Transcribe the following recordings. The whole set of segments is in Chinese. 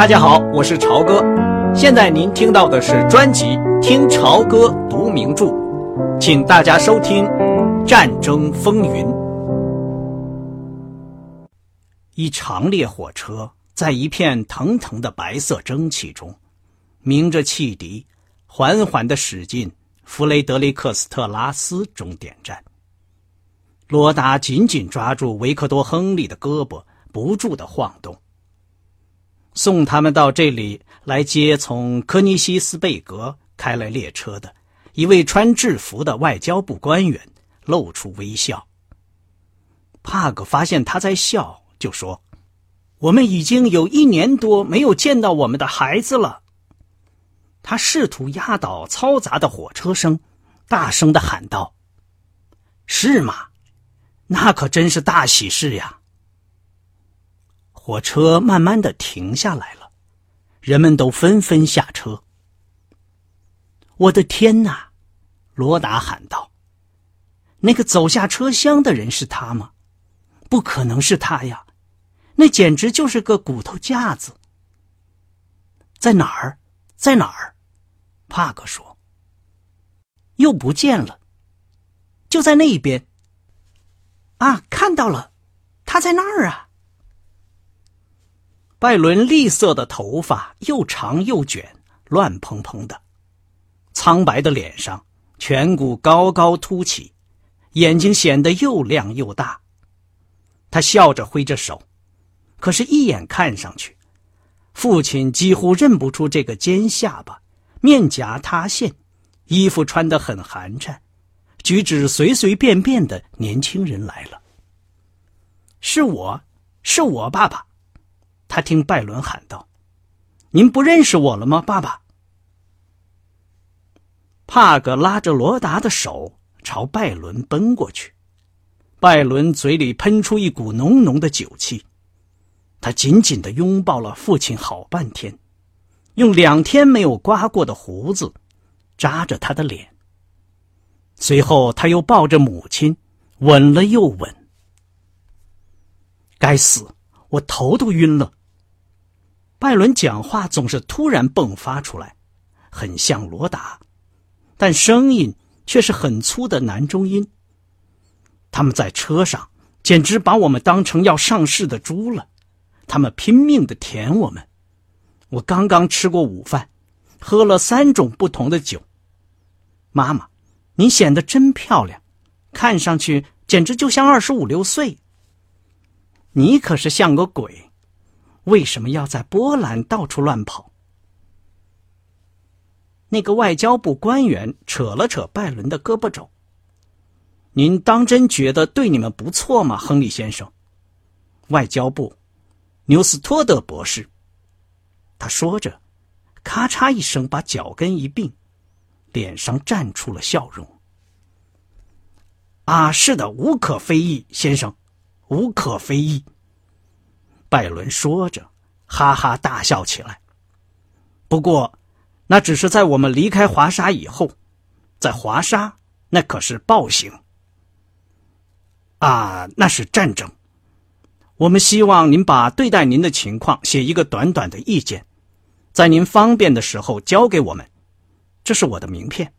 大家好，我是朝哥。现在您听到的是专辑《听朝歌读名著》，请大家收听《战争风云》。一长列火车在一片腾腾的白色蒸汽中，鸣着汽笛，缓缓地驶进弗雷德里克斯特拉斯终点站。罗达紧紧抓住维克多·亨利的胳膊，不住地晃动。送他们到这里来接从科尼西斯贝格开来列车的一位穿制服的外交部官员露出微笑。帕格发现他在笑，就说：“我们已经有一年多没有见到我们的孩子了。”他试图压倒嘈杂的火车声，大声的喊道：“是吗？那可真是大喜事呀！”火车慢慢的停下来了，人们都纷纷下车。我的天哪！罗达喊道：“那个走下车厢的人是他吗？不可能是他呀！那简直就是个骨头架子。”在哪儿？在哪儿？帕克说：“又不见了。就在那边。啊，看到了，他在那儿啊！”拜伦栗色的头发又长又卷，乱蓬蓬的，苍白的脸上颧骨高高凸起，眼睛显得又亮又大。他笑着挥着手，可是，一眼看上去，父亲几乎认不出这个尖下巴、面颊塌陷、衣服穿得很寒碜、举止随随便便的年轻人来了。是我，是我爸爸。他听拜伦喊道：“您不认识我了吗，爸爸？”帕格拉着罗达的手朝拜伦奔过去，拜伦嘴里喷出一股浓浓的酒气，他紧紧的拥抱了父亲好半天，用两天没有刮过的胡子扎着他的脸，随后他又抱着母亲吻了又吻。该死，我头都晕了。拜伦讲话总是突然迸发出来，很像罗达，但声音却是很粗的男中音。他们在车上简直把我们当成要上市的猪了，他们拼命的舔我们。我刚刚吃过午饭，喝了三种不同的酒。妈妈，你显得真漂亮，看上去简直就像二十五六岁。你可是像个鬼。为什么要在波兰到处乱跑？那个外交部官员扯了扯拜伦的胳膊肘。您当真觉得对你们不错吗，亨利先生？外交部，纽斯托德博士。他说着，咔嚓一声把脚跟一并，脸上绽出了笑容。啊，是的，无可非议，先生，无可非议。拜伦说着，哈哈大笑起来。不过，那只是在我们离开华沙以后，在华沙那可是暴行啊，那是战争。我们希望您把对待您的情况写一个短短的意见，在您方便的时候交给我们。这是我的名片。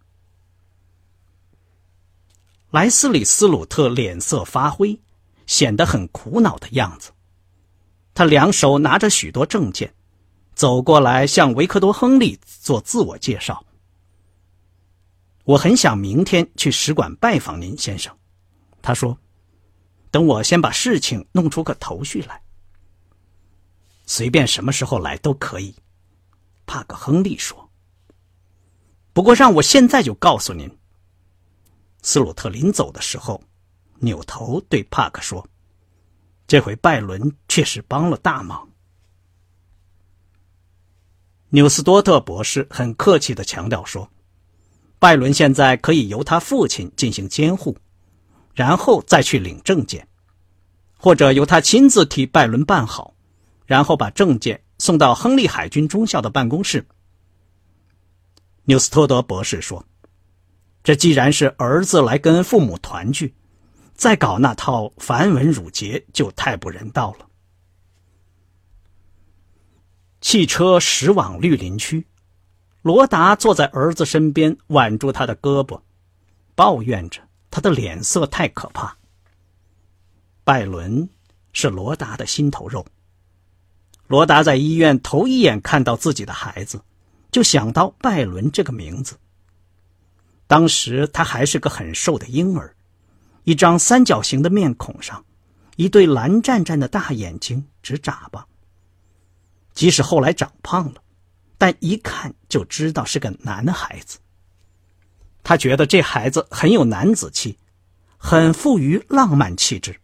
莱斯里斯鲁特脸色发灰，显得很苦恼的样子。他两手拿着许多证件，走过来向维克多·亨利做自我介绍。我很想明天去使馆拜访您，先生。他说：“等我先把事情弄出个头绪来，随便什么时候来都可以。”帕克·亨利说。不过让我现在就告诉您。斯鲁特临走的时候，扭头对帕克说。这回拜伦确实帮了大忙。纽斯多特博士很客气的强调说：“拜伦现在可以由他父亲进行监护，然后再去领证件，或者由他亲自替拜伦办好，然后把证件送到亨利海军中校的办公室。”纽斯托德博士说：“这既然是儿子来跟父母团聚。”再搞那套繁文缛节就太不人道了。汽车驶往绿林区，罗达坐在儿子身边，挽住他的胳膊，抱怨着他的脸色太可怕。拜伦是罗达的心头肉。罗达在医院头一眼看到自己的孩子，就想到拜伦这个名字。当时他还是个很瘦的婴儿，一张三角形的面孔上，一对蓝湛湛的大眼睛直眨巴。即使后来长胖了，但一看就知道是个男孩子。他觉得这孩子很有男子气，很富于浪漫气质。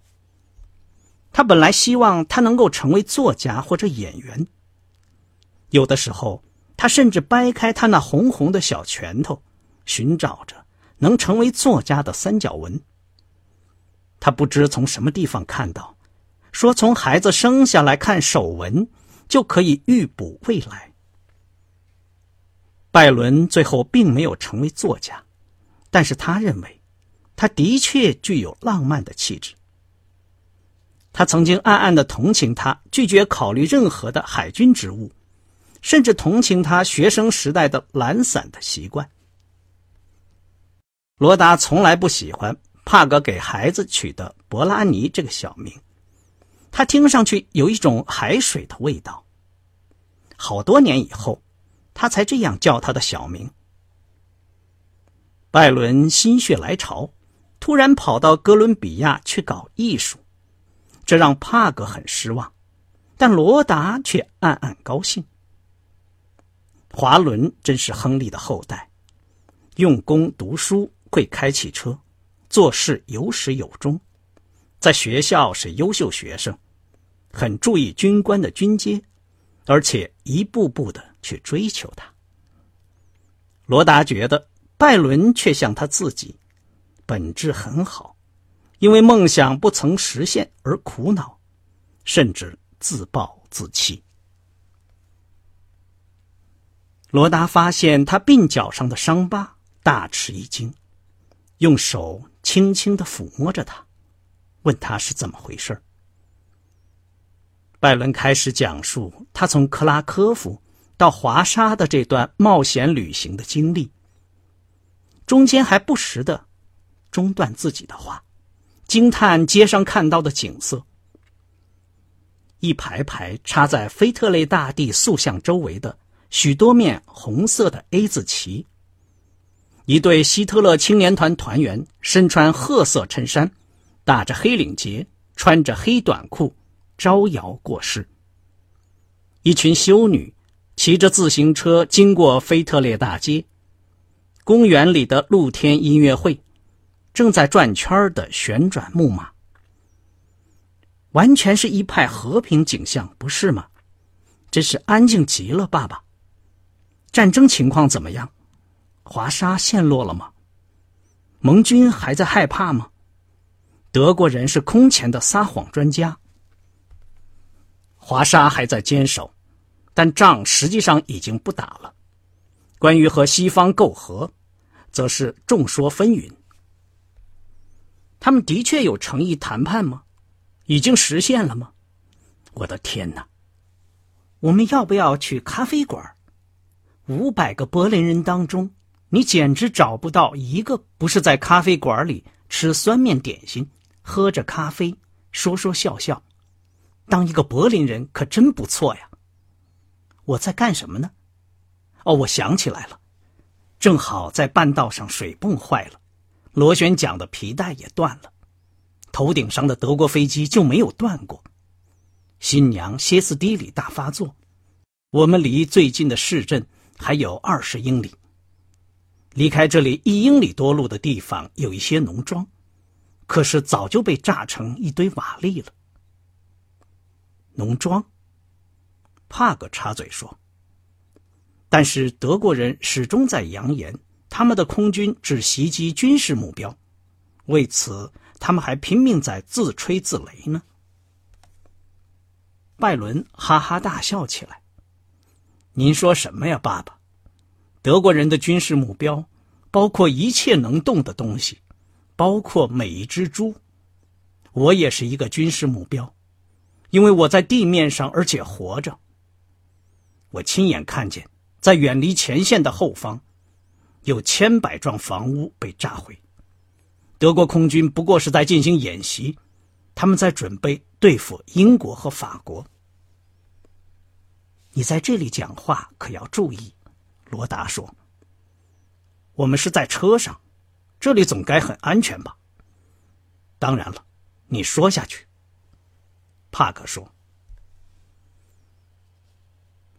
他本来希望他能够成为作家或者演员。有的时候，他甚至掰开他那红红的小拳头，寻找着能成为作家的三角纹。他不知从什么地方看到，说从孩子生下来看手纹就可以预卜未来。拜伦最后并没有成为作家，但是他认为，他的确具有浪漫的气质。他曾经暗暗的同情他，拒绝考虑任何的海军职务，甚至同情他学生时代的懒散的习惯。罗达从来不喜欢帕格给孩子取的博拉尼这个小名，他听上去有一种海水的味道。好多年以后，他才这样叫他的小名。拜伦心血来潮，突然跑到哥伦比亚去搞艺术。这让帕格很失望，但罗达却暗暗高兴。华伦真是亨利的后代，用功读书，会开汽车，做事有始有终，在学校是优秀学生，很注意军官的军阶，而且一步步的去追求他。罗达觉得拜伦却像他自己，本质很好。因为梦想不曾实现而苦恼，甚至自暴自弃。罗达发现他鬓角上的伤疤，大吃一惊，用手轻轻的抚摸着他，问他是怎么回事拜伦开始讲述他从克拉科夫到华沙的这段冒险旅行的经历，中间还不时的中断自己的话。惊叹街上看到的景色：一排排插在菲特雷大帝塑像周围的许多面红色的 A 字旗；一对希特勒青年团团员身穿褐色衬衫，打着黑领结，穿着黑短裤，招摇过市；一群修女骑着自行车经过菲特烈大街，公园里的露天音乐会。正在转圈的旋转木马，完全是一派和平景象，不是吗？真是安静极了，爸爸。战争情况怎么样？华沙陷落了吗？盟军还在害怕吗？德国人是空前的撒谎专家。华沙还在坚守，但仗实际上已经不打了。关于和西方媾和，则是众说纷纭。他们的确有诚意谈判吗？已经实现了吗？我的天哪！我们要不要去咖啡馆？五百个柏林人当中，你简直找不到一个不是在咖啡馆里吃酸面点心、喝着咖啡、说说笑笑。当一个柏林人可真不错呀！我在干什么呢？哦，我想起来了，正好在半道上水泵坏了。螺旋桨的皮带也断了，头顶上的德国飞机就没有断过。新娘歇斯底里大发作。我们离最近的市镇还有二十英里。离开这里一英里多路的地方有一些农庄，可是早就被炸成一堆瓦砾了。农庄，帕格插嘴说。但是德国人始终在扬言。他们的空军只袭击军事目标，为此他们还拼命在自吹自擂呢。拜伦哈哈大笑起来：“您说什么呀，爸爸？德国人的军事目标包括一切能动的东西，包括每一只猪。我也是一个军事目标，因为我在地面上，而且活着。我亲眼看见，在远离前线的后方，有千百幢房屋被炸毁。德国空军不过是在进行演习，他们在准备对付英国和法国。你在这里讲话可要注意，罗达说。我们是在车上，这里总该很安全吧？当然了，你说下去。帕克说。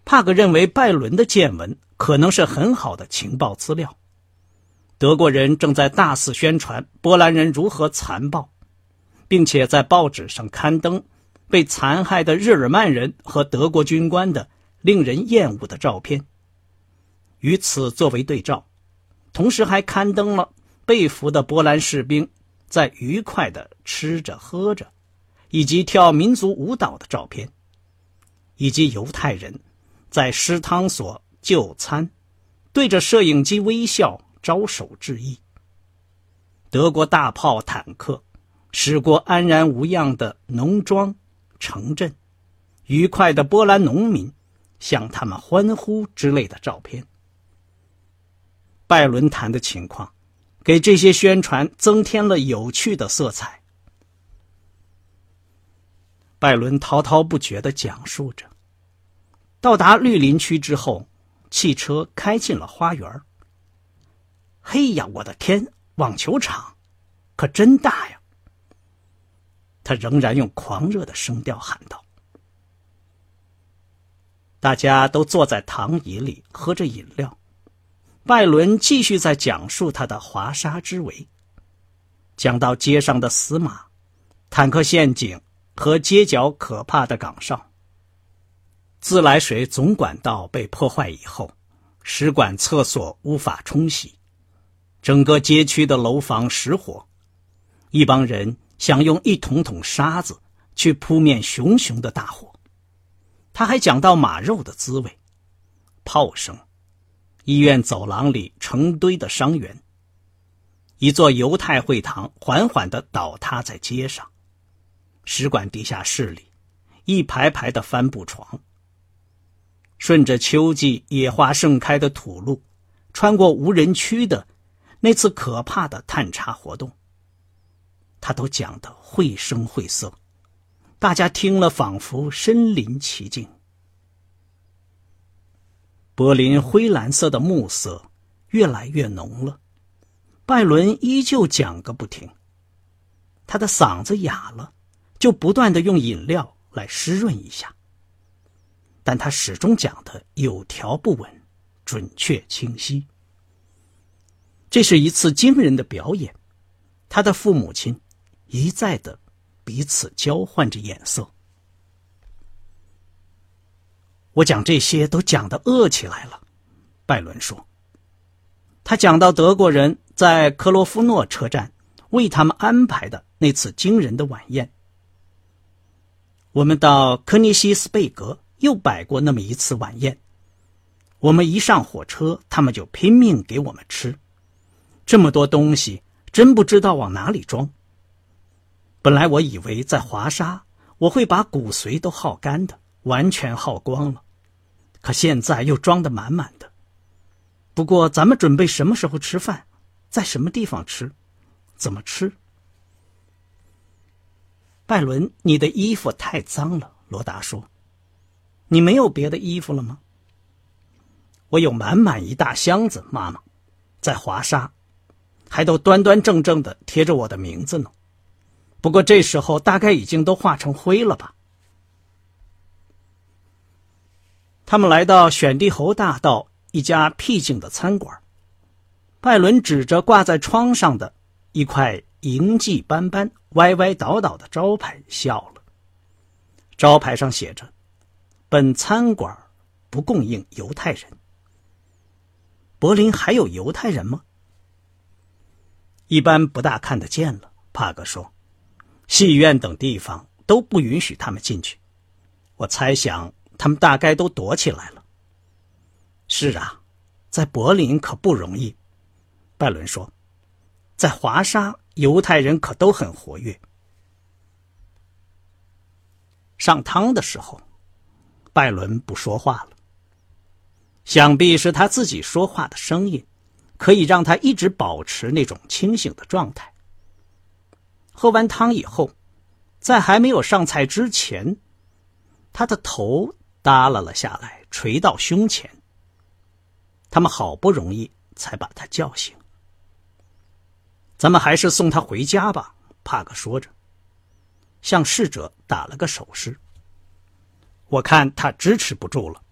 帕克认为拜伦的见闻可能是很好的情报资料。德国人正在大肆宣传波兰人如何残暴，并且在报纸上刊登被残害的日耳曼人和德国军官的令人厌恶的照片。与此作为对照，同时还刊登了被俘的波兰士兵在愉快的吃着喝着，以及跳民族舞蹈的照片，以及犹太人在食汤所就餐，对着摄影机微笑。招手致意。德国大炮、坦克驶过安然无恙的农庄、城镇，愉快的波兰农民向他们欢呼之类的照片。拜伦谈的情况，给这些宣传增添了有趣的色彩。拜伦滔滔不绝的讲述着。到达绿林区之后，汽车开进了花园。嘿呀，我的天！网球场可真大呀！他仍然用狂热的声调喊道。大家都坐在躺椅里喝着饮料。拜伦继续在讲述他的华沙之围，讲到街上的死马、坦克陷阱和街角可怕的岗哨。自来水总管道被破坏以后，使馆厕所无法冲洗。整个街区的楼房失火，一帮人想用一桶桶沙子去扑灭熊熊的大火。他还讲到马肉的滋味，炮声，医院走廊里成堆的伤员，一座犹太会堂缓缓地倒塌在街上，使馆地下室里一排排的帆布床。顺着秋季野花盛开的土路，穿过无人区的。那次可怕的探查活动，他都讲得绘声绘色，大家听了仿佛身临其境。柏林灰蓝色的暮色越来越浓了，拜伦依旧讲个不停，他的嗓子哑了，就不断的用饮料来湿润一下，但他始终讲的有条不紊，准确清晰。这是一次惊人的表演，他的父母亲一再的彼此交换着眼色。我讲这些都讲的饿起来了，拜伦说。他讲到德国人在克罗夫诺车站为他们安排的那次惊人的晚宴。我们到科尼西斯贝格又摆过那么一次晚宴，我们一上火车，他们就拼命给我们吃。这么多东西，真不知道往哪里装。本来我以为在华沙我会把骨髓都耗干的，完全耗光了，可现在又装得满满的。不过咱们准备什么时候吃饭，在什么地方吃，怎么吃？拜伦，你的衣服太脏了。罗达说：“你没有别的衣服了吗？”我有满满一大箱子，妈妈，在华沙。还都端端正正的贴着我的名字呢，不过这时候大概已经都化成灰了吧。他们来到选帝侯大道一家僻静的餐馆，拜伦指着挂在窗上的一块银迹斑斑、歪歪倒倒的招牌笑了。招牌上写着：“本餐馆不供应犹太人。”柏林还有犹太人吗？一般不大看得见了，帕格说：“戏院等地方都不允许他们进去。我猜想他们大概都躲起来了。”是啊，在柏林可不容易，拜伦说：“在华沙，犹太人可都很活跃。”上汤的时候，拜伦不说话了，想必是他自己说话的声音，可以让他一直保持那种清醒的状态。喝完汤以后，在还没有上菜之前，他的头耷拉了下来，垂到胸前。他们好不容易才把他叫醒。咱们还是送他回家吧，帕克说着，向侍者打了个手势。我看他支持不住了。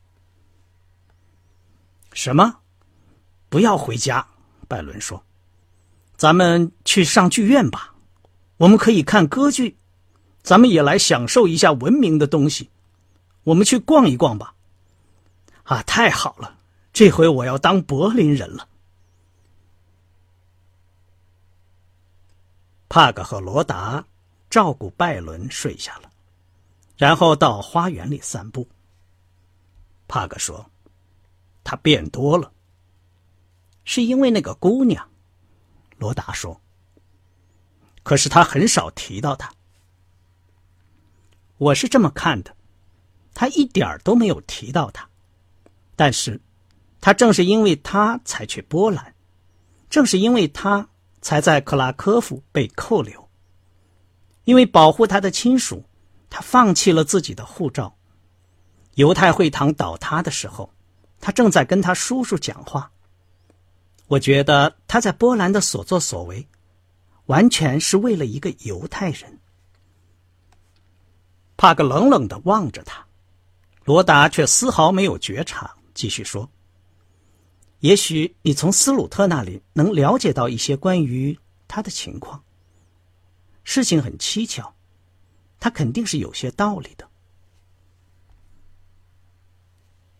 什么？不要回家，拜伦说：“咱们去上剧院吧，我们可以看歌剧，咱们也来享受一下文明的东西。我们去逛一逛吧。”啊，太好了！这回我要当柏林人了。帕格和罗达照顾拜伦睡下了，然后到花园里散步。帕格说。他变多了，是因为那个姑娘，罗达说。可是他很少提到她。我是这么看的，他一点都没有提到他。但是，他正是因为他才去波兰，正是因为他才在克拉科夫被扣留。因为保护他的亲属，他放弃了自己的护照。犹太会堂倒塌的时候。他正在跟他叔叔讲话。我觉得他在波兰的所作所为，完全是为了一个犹太人。帕格冷冷的望着他，罗达却丝毫没有觉察，继续说：“也许你从斯鲁特那里能了解到一些关于他的情况。事情很蹊跷，他肯定是有些道理的。”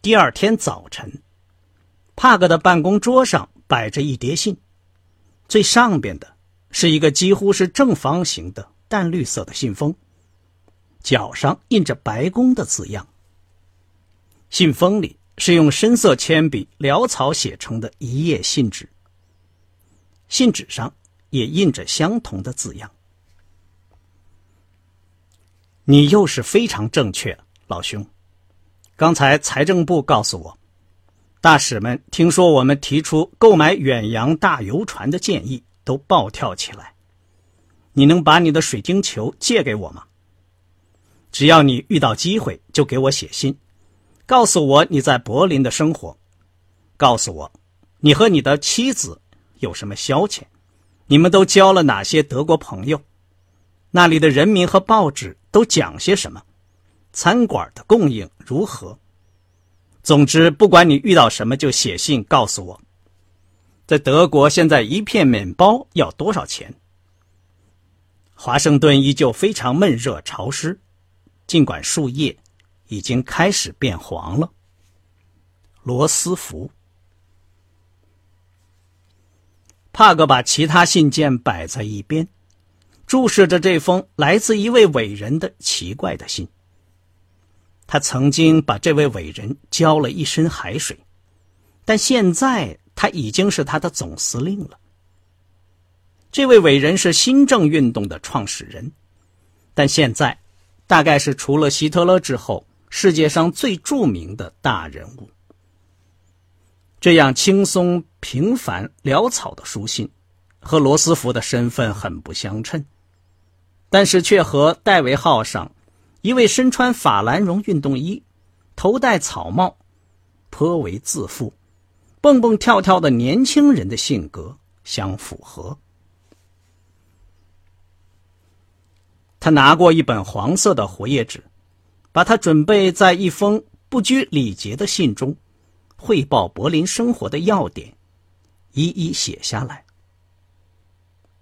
第二天早晨，帕格的办公桌上摆着一叠信，最上边的是一个几乎是正方形的淡绿色的信封，角上印着白宫的字样。信封里是用深色铅笔潦草写成的一页信纸，信纸上也印着相同的字样。你又是非常正确，老兄。刚才财政部告诉我，大使们听说我们提出购买远洋大游船的建议，都暴跳起来。你能把你的水晶球借给我吗？只要你遇到机会，就给我写信，告诉我你在柏林的生活，告诉我你和你的妻子有什么消遣，你们都交了哪些德国朋友，那里的人民和报纸都讲些什么。餐馆的供应如何？总之，不管你遇到什么，就写信告诉我。在德国，现在一片面包要多少钱？华盛顿依旧非常闷热潮湿，尽管树叶已经开始变黄了。罗斯福，帕格把其他信件摆在一边，注视着这封来自一位伟人的奇怪的信。他曾经把这位伟人浇了一身海水，但现在他已经是他的总司令了。这位伟人是新政运动的创始人，但现在大概是除了希特勒之后世界上最著名的大人物。这样轻松、平凡、潦草的书信，和罗斯福的身份很不相称，但是却和戴维号上。一位身穿法兰绒运动衣、头戴草帽、颇为自负、蹦蹦跳跳的年轻人的性格相符合。他拿过一本黄色的活页纸，把他准备在一封不拘礼节的信中汇报柏林生活的要点，一一写下来。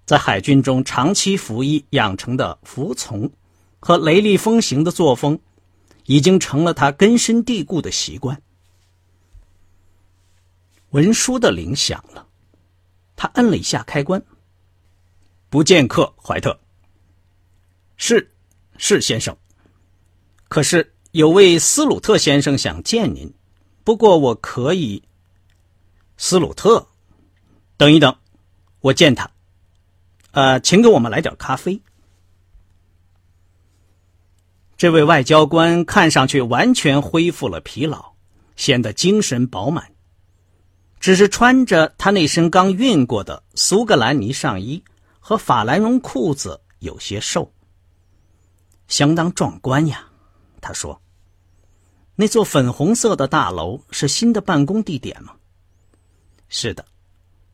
在海军中长期服役养成的服从。和雷厉风行的作风，已经成了他根深蒂固的习惯。文书的铃响了，他摁了一下开关。不见客，怀特。是，是先生。可是有位斯鲁特先生想见您，不过我可以。斯鲁特，等一等，我见他。呃，请给我们来点咖啡。这位外交官看上去完全恢复了疲劳，显得精神饱满。只是穿着他那身刚熨过的苏格兰呢上衣和法兰绒裤子，有些瘦。相当壮观呀，他说。那座粉红色的大楼是新的办公地点吗？是的，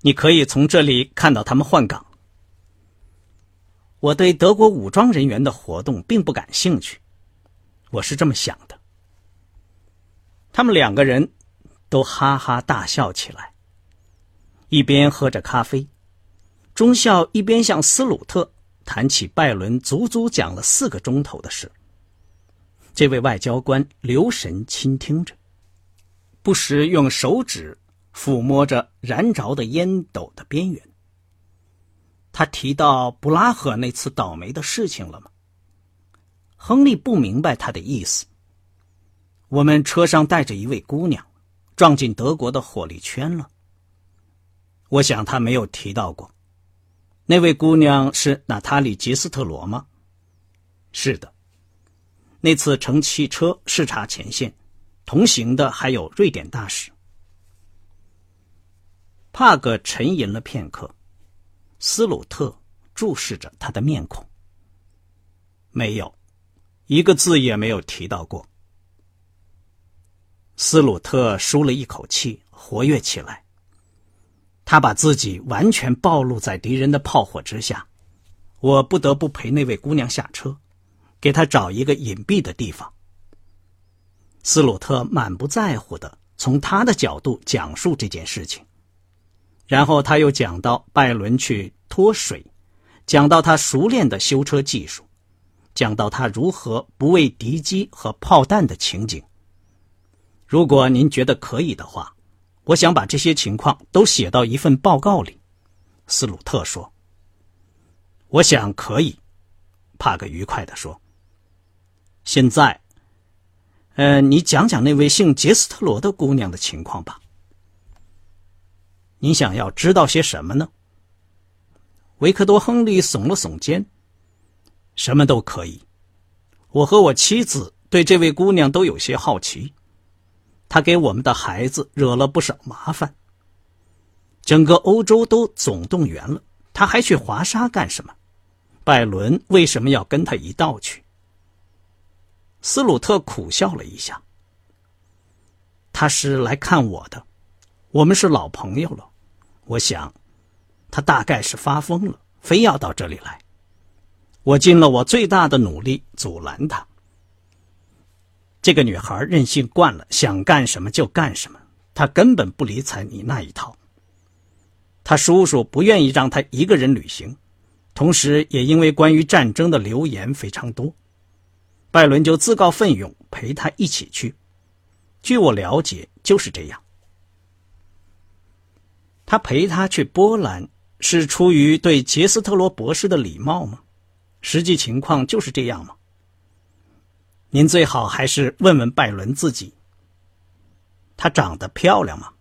你可以从这里看到他们换岗。我对德国武装人员的活动并不感兴趣，我是这么想的。他们两个人都哈哈大笑起来，一边喝着咖啡，中校一边向斯鲁特谈起拜伦足足讲了四个钟头的事。这位外交官留神倾听着，不时用手指抚摸着燃着的烟斗的边缘。他提到布拉赫那次倒霉的事情了吗？亨利不明白他的意思。我们车上带着一位姑娘，撞进德国的火力圈了。我想他没有提到过。那位姑娘是娜塔莉·杰斯特罗吗？是的。那次乘汽车视察前线，同行的还有瑞典大使。帕格沉吟了片刻，斯鲁特注视着他的面孔。没有，一个字也没有提到过。斯鲁特舒了一口气，活跃起来。他把自己完全暴露在敌人的炮火之下，我不得不陪那位姑娘下车。给他找一个隐蔽的地方。斯鲁特满不在乎的从他的角度讲述这件事情，然后他又讲到拜伦去脱水，讲到他熟练的修车技术，讲到他如何不畏敌机和炮弹的情景。如果您觉得可以的话，我想把这些情况都写到一份报告里。”斯鲁特说。“我想可以。”帕克愉快的说。现在，呃，你讲讲那位姓杰斯特罗的姑娘的情况吧。你想要知道些什么呢？维克多·亨利耸了耸肩。什么都可以。我和我妻子对这位姑娘都有些好奇。她给我们的孩子惹了不少麻烦。整个欧洲都总动员了，她还去华沙干什么？拜伦为什么要跟她一道去？斯鲁特苦笑了一下。他是来看我的，我们是老朋友了。我想，他大概是发疯了，非要到这里来。我尽了我最大的努力阻拦他。这个女孩任性惯了，想干什么就干什么，她根本不理睬你那一套。他叔叔不愿意让她一个人旅行，同时也因为关于战争的流言非常多。拜伦就自告奋勇陪他一起去。据我了解，就是这样。他陪他去波兰是出于对杰斯特罗博士的礼貌吗？实际情况就是这样吗？您最好还是问问拜伦自己。她长得漂亮吗？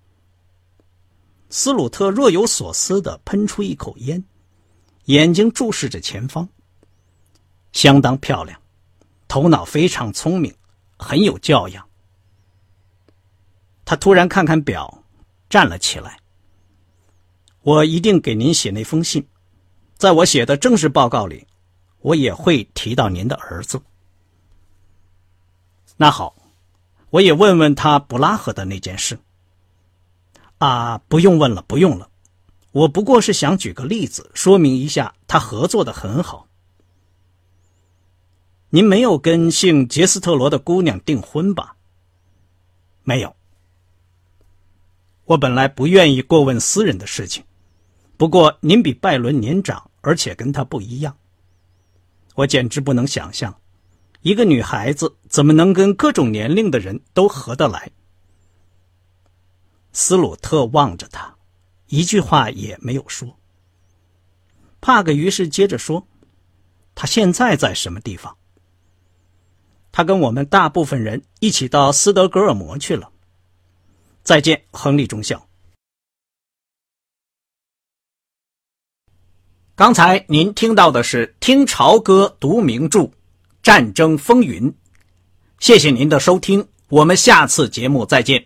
斯鲁特若有所思的喷出一口烟，眼睛注视着前方。相当漂亮。头脑非常聪明，很有教养。他突然看看表，站了起来。我一定给您写那封信，在我写的正式报告里，我也会提到您的儿子。那好，我也问问他布拉赫的那件事。啊，不用问了，不用了，我不过是想举个例子，说明一下他合作的很好。您没有跟姓杰斯特罗的姑娘订婚吧？没有。我本来不愿意过问私人的事情，不过您比拜伦年长，而且跟他不一样。我简直不能想象，一个女孩子怎么能跟各种年龄的人都合得来。斯鲁特望着他，一句话也没有说。帕克于是接着说：“他现在在什么地方？”他跟我们大部分人一起到斯德哥尔摩去了。再见，亨利中校。刚才您听到的是《听潮歌读名著：战争风云》，谢谢您的收听，我们下次节目再见。